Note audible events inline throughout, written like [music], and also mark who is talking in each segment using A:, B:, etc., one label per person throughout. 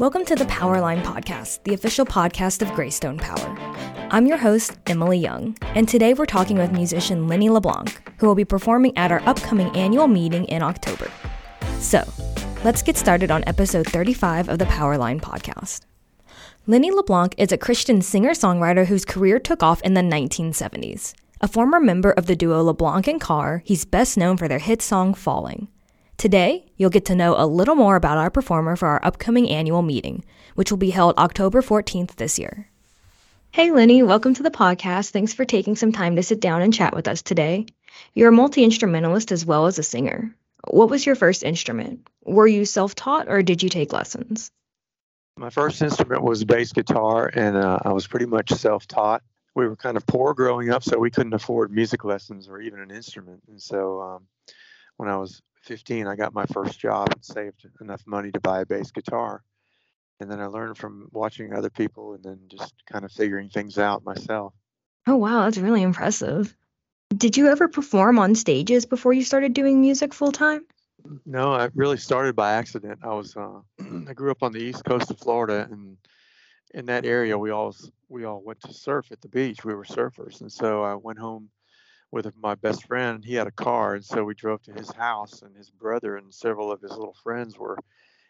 A: Welcome to the Powerline Podcast, the official podcast of Greystone Power. I'm your host, Emily Young, and today we're talking with musician Lenny LeBlanc, who will be performing at our upcoming annual meeting in October. So, let's get started on episode 35 of the Powerline Podcast. Lenny LeBlanc is a Christian singer songwriter whose career took off in the 1970s. A former member of the duo LeBlanc and Carr, he's best known for their hit song Falling. Today, you'll get to know a little more about our performer for our upcoming annual meeting, which will be held October 14th this year. Hey, Lenny, welcome to the podcast. Thanks for taking some time to sit down and chat with us today. You're a multi instrumentalist as well as a singer. What was your first instrument? Were you self taught or did you take lessons?
B: My first instrument was bass guitar, and uh, I was pretty much self taught. We were kind of poor growing up, so we couldn't afford music lessons or even an instrument. And so um, when I was 15, I got my first job and saved enough money to buy a bass guitar. And then I learned from watching other people and then just kind of figuring things out myself.
A: Oh, wow, that's really impressive. Did you ever perform on stages before you started doing music full time?
B: No, I really started by accident. I was uh, [clears throat] I grew up on the east coast of Florida, and in that area, we all we all went to surf at the beach. We were surfers, and so I went home with my best friend. He had a car, and so we drove to his house, and his brother and several of his little friends were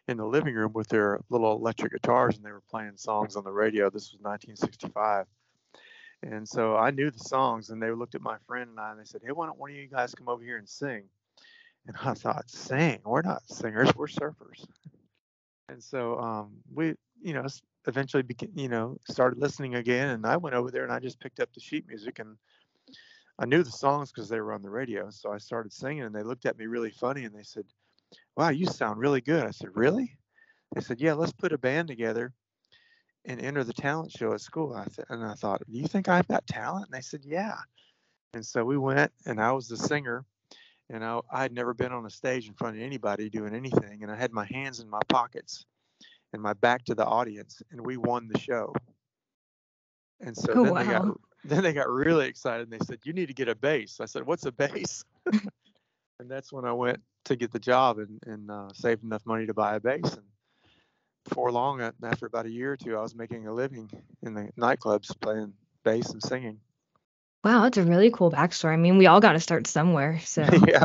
B: in the living room with their little electric guitars, and they were playing songs on the radio. This was 1965. And so I knew the songs, and they looked at my friend and I, and they said, "Hey, why don't one of you guys come over here and sing?" And I thought, "Sing? We're not singers. We're surfers." And so um, we, you know, eventually, began, you know, started listening again, and I went over there and I just picked up the sheet music and I knew the songs because they were on the radio. So I started singing, and they looked at me really funny, and they said, "Wow, you sound really good." I said, "Really?" They said, "Yeah, let's put a band together and enter the talent show at school." I th- and I thought, "Do you think I've got talent?" And they said, "Yeah." And so we went, and I was the singer, and I I had never been on a stage in front of anybody doing anything, and I had my hands in my pockets and my back to the audience, and we won the show. And so
A: Oh,
B: then they got
A: wow. [laughs]
B: then they got really excited and they said, You need to get a bass. I said, What's a bass? [laughs] and that's when I went to get the job and, and uh, saved enough money to buy a bass. And before long, after about a year or two, I was making a living in the nightclubs playing bass and singing.
A: Wow, that's a really cool backstory. I mean, we all got to start somewhere. So, [laughs]
B: yeah.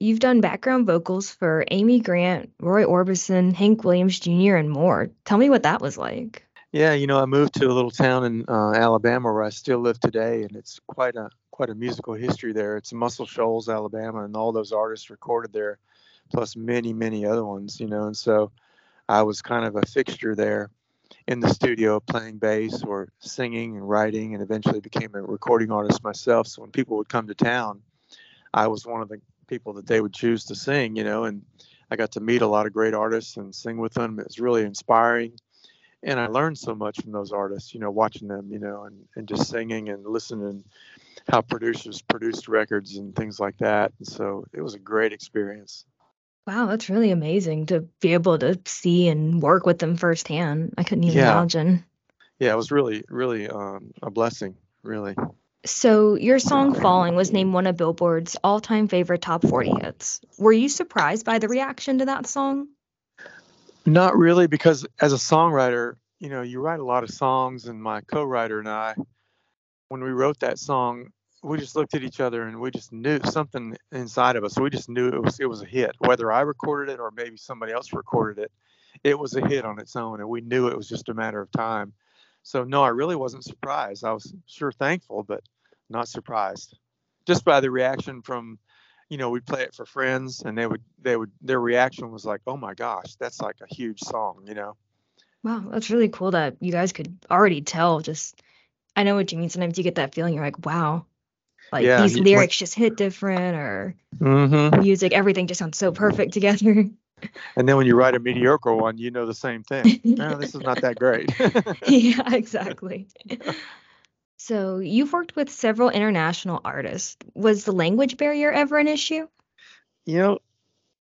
A: you've done background vocals for Amy Grant, Roy Orbison, Hank Williams Jr., and more. Tell me what that was like.
B: Yeah, you know, I moved to a little town in uh, Alabama where I still live today, and it's quite a quite a musical history there. It's Muscle Shoals, Alabama, and all those artists recorded there, plus many many other ones, you know. And so, I was kind of a fixture there in the studio playing bass or singing and writing, and eventually became a recording artist myself. So when people would come to town, I was one of the people that they would choose to sing, you know, and I got to meet a lot of great artists and sing with them. It was really inspiring and I learned so much from those artists, you know, watching them, you know, and, and just singing and listening how producers produced records and things like that. And so it was a great experience.
A: Wow, that's really amazing to be able to see and work with them firsthand. I couldn't even
B: Yeah.
A: imagine.
B: Yeah, it was really, really um, a blessing, really.
A: So, your song Falling was named one of Billboard's all time favorite top 40 hits. Were you surprised by the reaction to that song?
B: Not really, because as a songwriter, you know, you write a lot of songs, and my co-writer and I, when we wrote that song, we just looked at each other and we just knew something inside of us. We just knew it was it was a hit, whether I recorded it or maybe somebody else recorded it. It was a hit on its own, and we knew it was just a matter of time. So no, I really wasn't surprised. I was sure thankful, but not surprised, just by the reaction from you know, we'd play it for friends and they would they would their reaction was like, "Oh my gosh, that's like a huge song," you know.
A: Wow, that's really cool that you guys could already tell. Just, I know what you mean. Sometimes you get that feeling, you're like, wow, like
B: Yeah,
A: these lyrics just hit different, or
B: Mhm.
A: music, everything just sounds so perfect together.
B: And then when you write a mediocre one, you know the same thing. [laughs] No, this is not that great. [laughs]
A: yeah, exactly. [laughs] So, you've worked with several international artists. Was the language barrier ever an issue?
B: you know,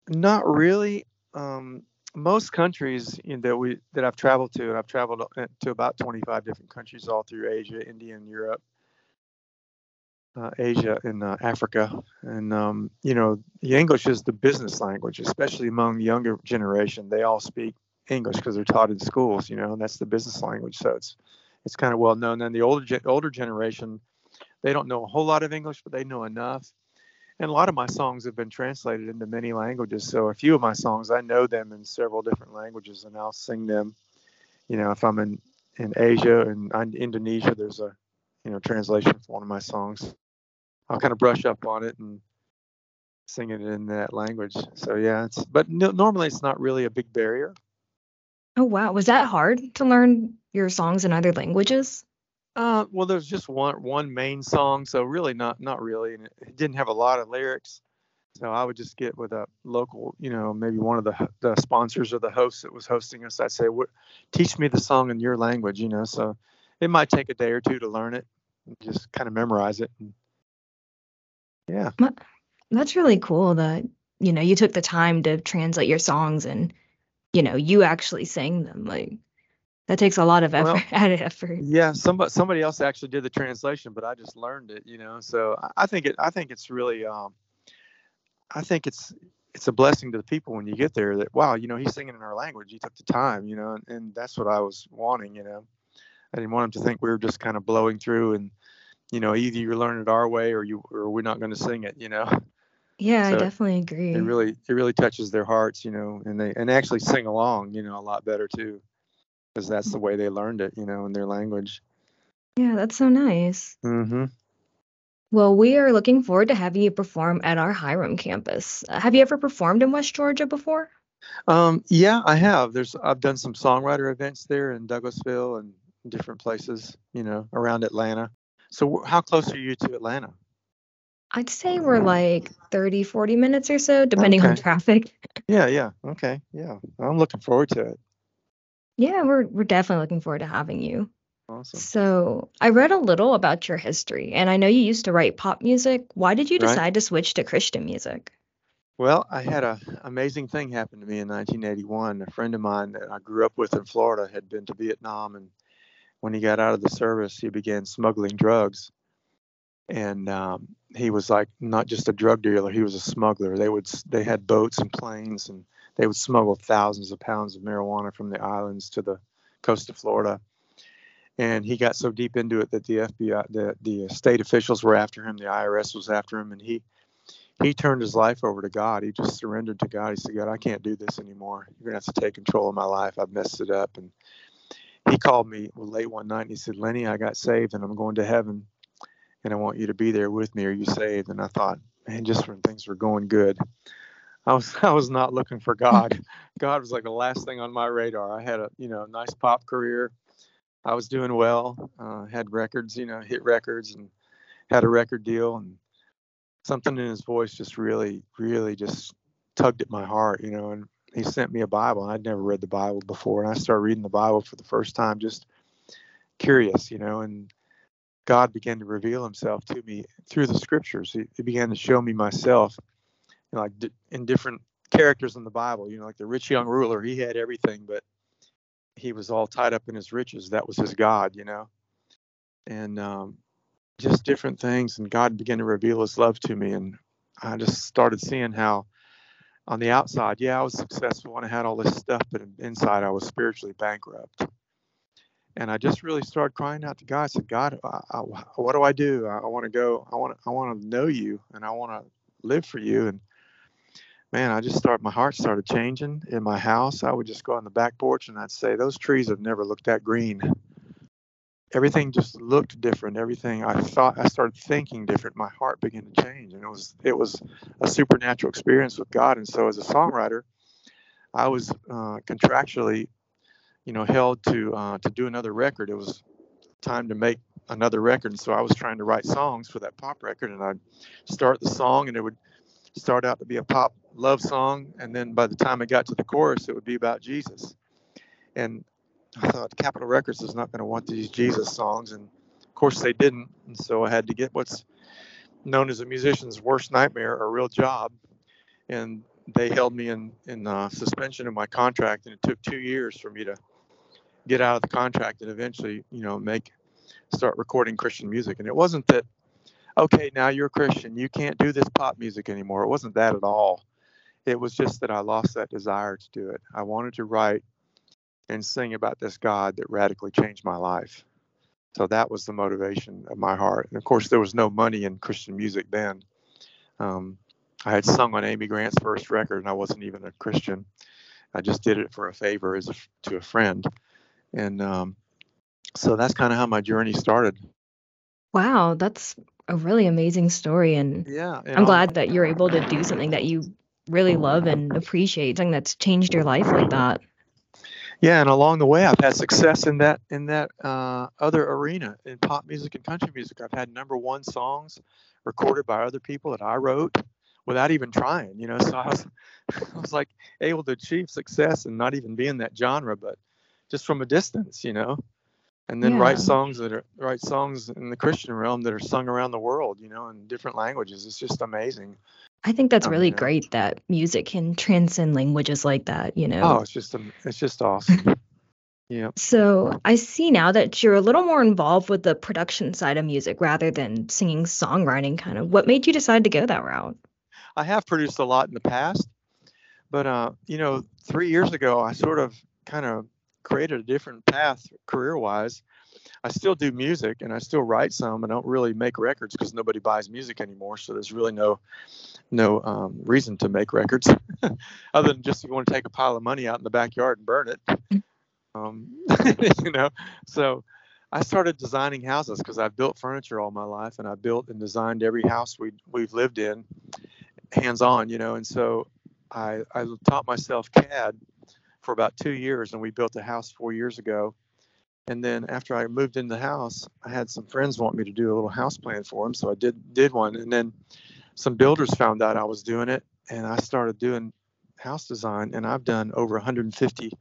B: not really. Um, most countries that we that I've traveled to, and I've traveled uh, to about 25 different countries all through Asia, India, and Europe. uh, Asia and uh, Africa, and um, you know, the English is the business language, especially among the younger generation. They all speak English because they're taught in schools, you know, and that's the business language. So it's it's kind of well known. Then the older older generation, they don't know a whole lot of English, but they know enough. And a lot of my songs have been translated into many languages. So a few of my songs, I know them in several different languages, and I'll sing them. You know, if I'm in in Asia and Indonesia, there's a you know translation for one of my songs. I'll kind of brush up on it and sing it in that language. So yeah, it's but no, normally it's not really a big barrier.
A: Oh wow, was that hard to learn your songs in other languages?
B: Uh, well, there's just one one main song, so really not not really, and it didn't have a lot of lyrics. So I would just get with a local, you know, maybe one of the the sponsors or the host that was hosting us. I'd say, "Teach me the song in your language," you know. So it might take a day or two to learn it, just kind of memorize it. And, yeah,
A: that's really cool that you know you took the time to translate your songs and you know you actually sang them. Like that takes a lot of effort, well, [laughs] added effort.
B: Yeah, somebody somebody else actually did the translation, but I just learned it, you know. So I think it I think it's really um, I think it's it's a blessing to the people when you get there that wow, you know, he's singing in our language. He took the time, you know, and, and that's what I was wanting, you know. I didn't want him to think we were just kind of blowing through and you know, either you learn it our way or you or we're not going to sing it, you know.
A: Yeah, so I definitely agree.
B: It really it really touches their hearts, you know, and they and actually sing along, you know, a lot better too because that's the way they learned it, you know, in their language.
A: Yeah, that's so nice.
B: Mm-hmm.
A: Well, we are looking forward to having you perform at our Hiram campus. Uh, have you ever performed in West Georgia before?
B: Um, yeah, I have. There's I've done some songwriter events there in Douglasville and different places, you know, around Atlanta. So how close are you to Atlanta?
A: I'd say we're like 30, 40 minutes or so, depending okay. on traffic. [laughs]
B: Yeah, yeah. Okay. Yeah. I'm looking forward to it.
A: Yeah, we're we're definitely looking forward to having you.
B: Awesome.
A: So, I read a little about your history, and I know you used to write pop music. Why did you decide right. to switch to Christian music?
B: Well, I had an amazing thing happen to me in 1981. A friend of mine that I grew up with in Florida had been to Vietnam, and when he got out of the service, he began smuggling drugs. And um, he was like not just a drug dealer; he was a smuggler. They would they had boats and planes, and they would smuggle thousands of pounds of marijuana from the islands to the coast of Florida. And he got so deep into it that the FBI, the, the state officials were after him, the IRS was after him, and he he turned his life over to God. He just surrendered to God. He said, God, I can't do this anymore. You're gonna have to take control of my life. I've messed it up. And he called me late one night and he said, Lenny, I got saved and I'm going to heaven and I want you to be there with me. Are you saved? And I thought, man, just when things were going good, I was [laughs] I was not looking for God. [laughs] God was like the last thing on my radar. I had a you know nice pop career. I was doing well. Uh, had records, you know, hit records, and had a record deal. And something in his voice just really, really just tugged at my heart, you know. And he sent me a Bible. I'd never read the Bible before, and I started reading the Bible for the first time, just curious, you know. And God began to reveal Himself to me through the Scriptures. He, he began to show me myself know, like in different characters in the Bible. You know, like the rich young ruler, he had everything, but he was all tied up in his riches. That was his God, you know, and um, just different things. And God began to reveal His love to me, and I just started seeing how, on the outside, yeah, I was successful and I had all this stuff, but inside I was spiritually bankrupt. And I just really started crying out to God. I said, God, I, I, what do I do? I, I want to go. I want. I want to know you, and I want to live for you. And man, I just started, my heart started changing in my house. I would just go on the back porch and I'd say, those trees have never looked that green. Everything just looked different. Everything I thought, I started thinking different. My heart began to change, and it was it was a supernatural experience with God. And so, as a songwriter, I was uh, contractually, you know, held to uh, to do another record. It was time to make another record, and so I was trying to write songs for that pop record, and I'd start the song, and it would start out to be a pop love song, and then by the time it got to the chorus, it would be about Jesus. And I thought Capitol Records is not going to want these Jesus songs, and of course they didn't. And so I had to get what's known as a musician's worst nightmare, a real job, and they held me in in uh, suspension of my contract, and it took two years for me to get out of the contract and eventually, you know, make start recording Christian music. And it wasn't that okay, now you're a Christian, you can't do this pop music anymore. It wasn't that at all. It was just that I lost that desire to do it. I wanted to write and sing about this God that radically changed my life. So that was the motivation of my heart. And of course, there was no money in Christian music then. Um, I had sung on Amy Grant's first record, and I wasn't even a Christian. I just did it for a favor as a, to a friend, and um, so that's kind of how my journey started.
A: Wow, that's a really amazing story, and
B: yeah, and
A: I'm glad that you're able to do something that you really love and appreciate, something that's changed your life like that.
B: Yeah, and along the way, I've had success in that in that uh, other arena in pop music and country music. I've had number one songs recorded by other people that I wrote without even trying. You know, so I was [laughs] I was like able to achieve success and not even be in that genre, but just from a distance. You know, and then
A: Yeah.
B: write songs that are write songs in the Christian realm that are sung around the world. You know, in different languages. It's just amazing.
A: I think that's really
B: yeah.
A: great that music can transcend languages like that, you know.
B: Oh, it's just it's just awesome. [laughs] yeah.
A: So I see now that you're a little more involved with the production side of music rather than singing songwriting kind of. What made you decide to go that route?
B: I have produced a lot in the past, but uh, you know, three years ago, I sort of kind of created a different path career-wise. I still do music and I still write some. I don't really make records because nobody buys music anymore, so there's really no no um, reason to make records [laughs] other than just you want to take a pile of money out in the backyard and burn it. Um, [laughs] you know, so I started designing houses because I've built furniture all my life, and I built and designed every house we we've lived in, hands on. You know, and so I I taught myself CAD for about two years, and we built a house four years ago. And then after I moved in the house, I had some friends want me to do a little house plan for them, so I did did one. And then some builders found out I was doing it, and I started doing house design, and I've done over 150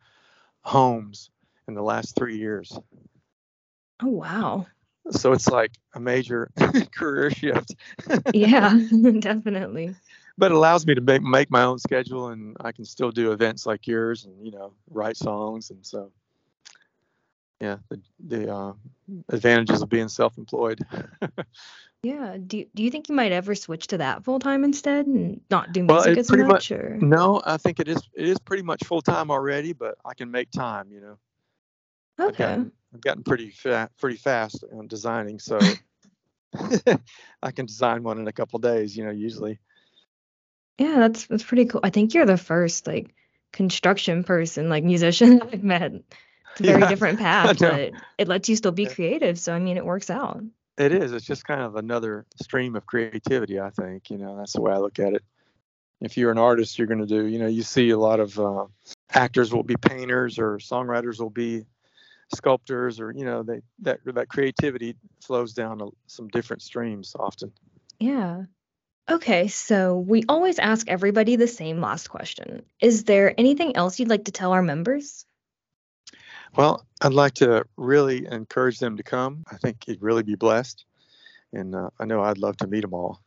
B: homes in the last three years.
A: Oh, wow.
B: So it's like a major [laughs] career shift,
A: Yeah, [laughs] definitely.
B: But it allows me to make, make my own schedule, and I can still do events like yours, and you know, write songs, and so yeah, the the uh, advantages of being self-employed. [laughs]
A: Yeah. Do you, do you think you might ever switch to that full time instead and not do music
B: it
A: as
B: pretty
A: much? Or
B: no, I think it is it is pretty much full time already, but I can make time. You know, I've
A: okay.
B: gotten, I've gotten pretty fa- pretty fast on designing, so [laughs] [laughs] I can design one in a couple days. You know, usually.
A: Yeah, that's that's pretty cool. I think you're the first like construction person, like musician [laughs] I've met. It's a very
B: Yeah,
A: different [laughs] path, but it lets you still be creative. So I mean, it works out.
B: It is. It's just kind of another stream of creativity. I think. You know, that's the way I look at it. If you're an artist, you're going to do. You know, you see a lot of uh, actors will be painters, or songwriters will be sculptors, or you know, they that that creativity flows down some different streams often.
A: Yeah. Okay, so we always ask everybody the same last question. Is there anything else you'd like to tell our members?
B: Well, I'd like to really encourage them to come. I think you'd really be blessed, and uh, I know I'd love to meet them all.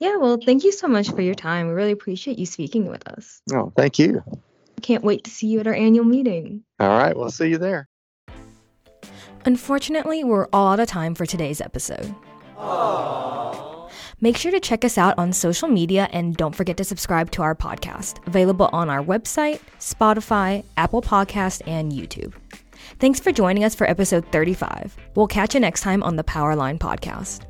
A: Yeah, well, thank you so much for your time. We really appreciate you speaking with us.
B: Oh, thank you.
A: Can't wait to see you at our annual meeting.
B: All right, we'll see you there.
A: Unfortunately, we're all out of time for today's episode. Make sure to check us out on social media and don't forget to subscribe to our podcast, available on our website, Spotify, Apple Podcast, and YouTube. Thanks for joining us for episode 35. We'll catch you next time on the Powerline Podcast.